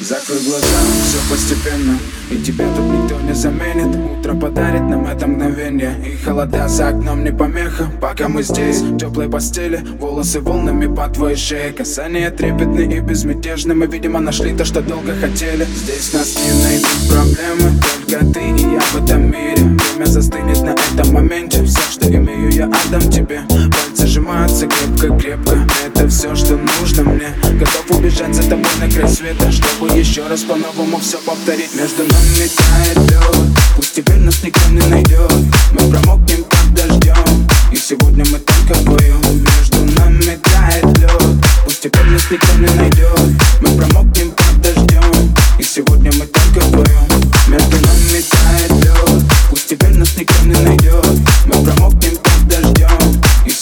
Закрой глаза, все постепенно. И тебя тут никто не заменит. Утро подарит нам это мгновение. И холода за окном не помеха. Пока мы здесь, в теплой постели. Волосы волнами по твоей шее. Касания трепетные и безмятежны. Мы, видимо, нашли то, что долго хотели. Здесь нас не найдут проблемы имею, я отдам тебе. Пальцы сжимаются крепко-крепко Это все, что нужно мне. Готов убежать за тобой на край света Чтобы еще раз по-новому все повторить. Между нами тает лед Пусть теперь нас никто не найдет Мы промокнем под дождем И сегодня мы только вдвоем Между нами тает лед Пусть теперь нас никто не найдет Мы промокнем под дождем И сегодня мы только вдвоем Между нами тает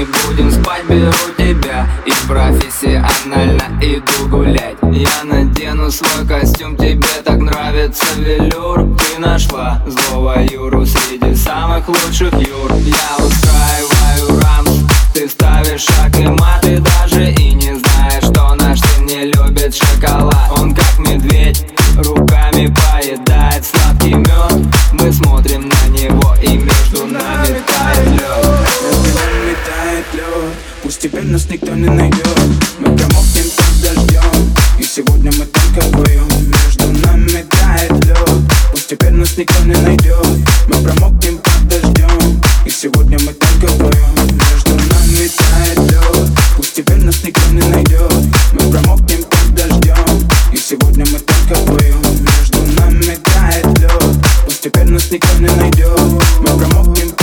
будем спать, беру тебя И профессионально иду гулять. Я надену свой костюм, тебе так нравится велюр Ты нашла. Злого Юру среди самых лучших Юр. Я устраиваю нас никто не найдет Мы промокнем под дождем И сегодня мы только вдвоем Между нами тает лед Пусть теперь нас никто не найдет Мы промокнем под дождем И сегодня мы только вдвоем Между нами тает лед Пусть теперь нас никто не найдет Мы промокнем под дождем И сегодня мы только вдвоем Между нами тает лед Пусть теперь нас никто не найдет Мы промокнем под